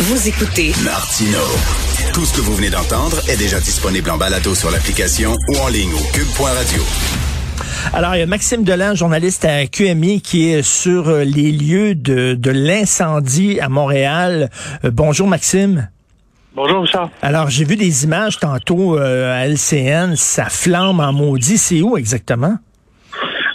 Vous écoutez Martino. Tout ce que vous venez d'entendre est déjà disponible en balado sur l'application ou en ligne au cube.radio. Alors, il y a Maxime Delan, journaliste à QMI, qui est sur euh, les lieux de, de l'incendie à Montréal. Euh, bonjour, Maxime. Bonjour, Richard. Alors, j'ai vu des images tantôt euh, à LCN. Ça flambe en maudit. C'est où exactement?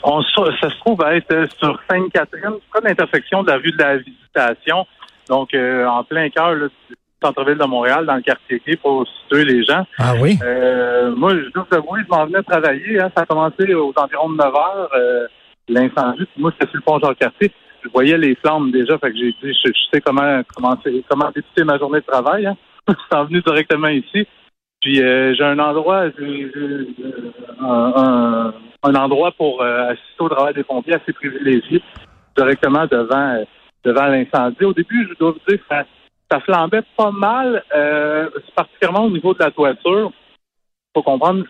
On, ça se trouve à être sur Sainte-Catherine, près de l'intersection de la rue de la Visitation. Donc, euh, en plein cœur du centre-ville de Montréal, dans le quartier clé, pour situer les gens. Ah oui? Euh, moi, je dois vous avouer, je m'en venais travailler. Hein, ça a commencé aux environs de 9 heures, euh, l'incendie. Moi, c'était sur le pont Jean-Cartier. Je voyais les flammes déjà, fait que j'ai dit, je, sais comment commencer, comment débuter ma journée de travail. Hein. je suis venu directement ici. Puis euh, j'ai un endroit, un, un, endroit pour assister au travail des pompiers assez privilégié, directement devant devant l'incendie. Au début, je dois vous dire que ça, flambait pas mal, euh, particulièrement au niveau de la toiture. Il faut comprendre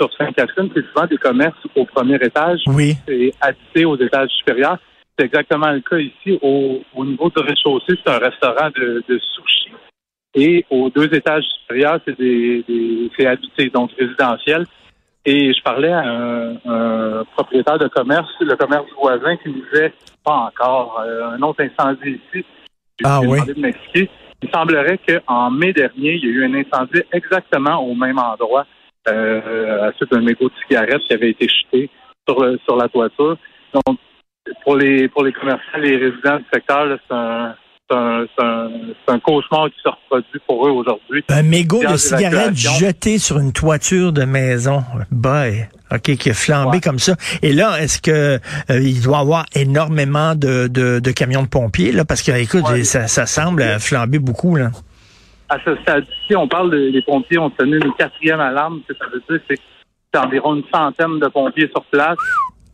sur Sainte-Catherine, c'est souvent des commerces au premier étage oui. et habité aux étages supérieurs. C'est exactement le cas ici. Au, niveau du rez-de-chaussée, c'est un restaurant de, de sushi. Et aux deux étages supérieurs, c'est des, des c'est habité, donc résidentiel. Et je parlais à un, propriétaire de commerce, le commerce voisin, qui me disait pas encore euh, un autre incendie ici. Ah oui. De m'expliquer. Il semblerait qu'en mai dernier, il y a eu un incendie exactement au même endroit, euh, à suite d'un mégot de cigarette qui avait été jeté sur, sur la toiture. Donc, pour les pour les commerçants, les résidents du secteur, c'est un c'est un, cauchemar qui se reproduit pour eux aujourd'hui. Un mégot de cigarette jeté sur une toiture de maison. Boy. OK, qui a flambé comme ça. Et là, est-ce que euh, il doit y avoir énormément de, de, camions de pompiers, là? Parce que, écoute, ça, ça, semble flamber beaucoup, là. À ce stade-ci, on parle des pompiers ont tenu une quatrième alarme. Ce que ça veut dire, c'est c'est environ une centaine de pompiers sur place.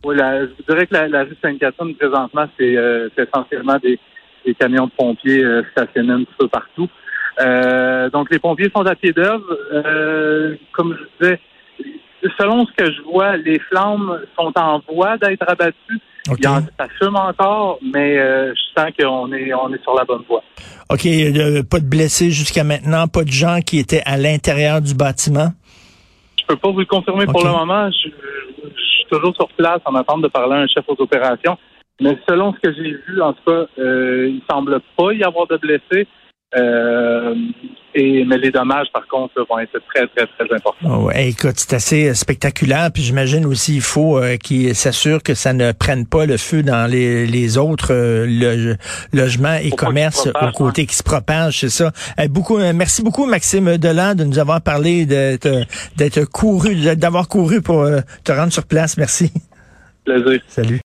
je vous dirais que la, rue Sainte-Catherine, présentement, c'est euh, essentiellement des, des camions de pompiers euh, stationnés un petit peu partout. Euh, donc, les pompiers sont à pied d'œuvre. Euh, comme je disais, selon ce que je vois, les flammes sont en voie d'être abattues. Okay. ça fume encore, mais je sens qu'on est, on est sur la bonne voie. OK. pas de blessés jusqu'à maintenant, pas de gens qui étaient à l'intérieur du bâtiment? Je peux pas vous le confirmer pour le moment. Je, je, suis toujours sur place en attente de parler à un chef aux opérations. Mais selon ce que j'ai vu, en tout cas, euh, il semble pas y avoir de blessés. Euh, et, mais les dommages, par contre, vont être très, très, très importants. Oh, écoute, c'est assez euh, spectaculaire. Puis j'imagine aussi, il faut euh, qu'ils s'assurent que ça ne prenne pas le feu dans les, les autres euh, logements et commerces aux côtés qui se propagent, c'est ça. beaucoup, merci beaucoup, Maxime Delan, de nous avoir parlé d'être d'être couru, d'avoir couru pour te rendre sur place. Merci. Plaisir. Salut.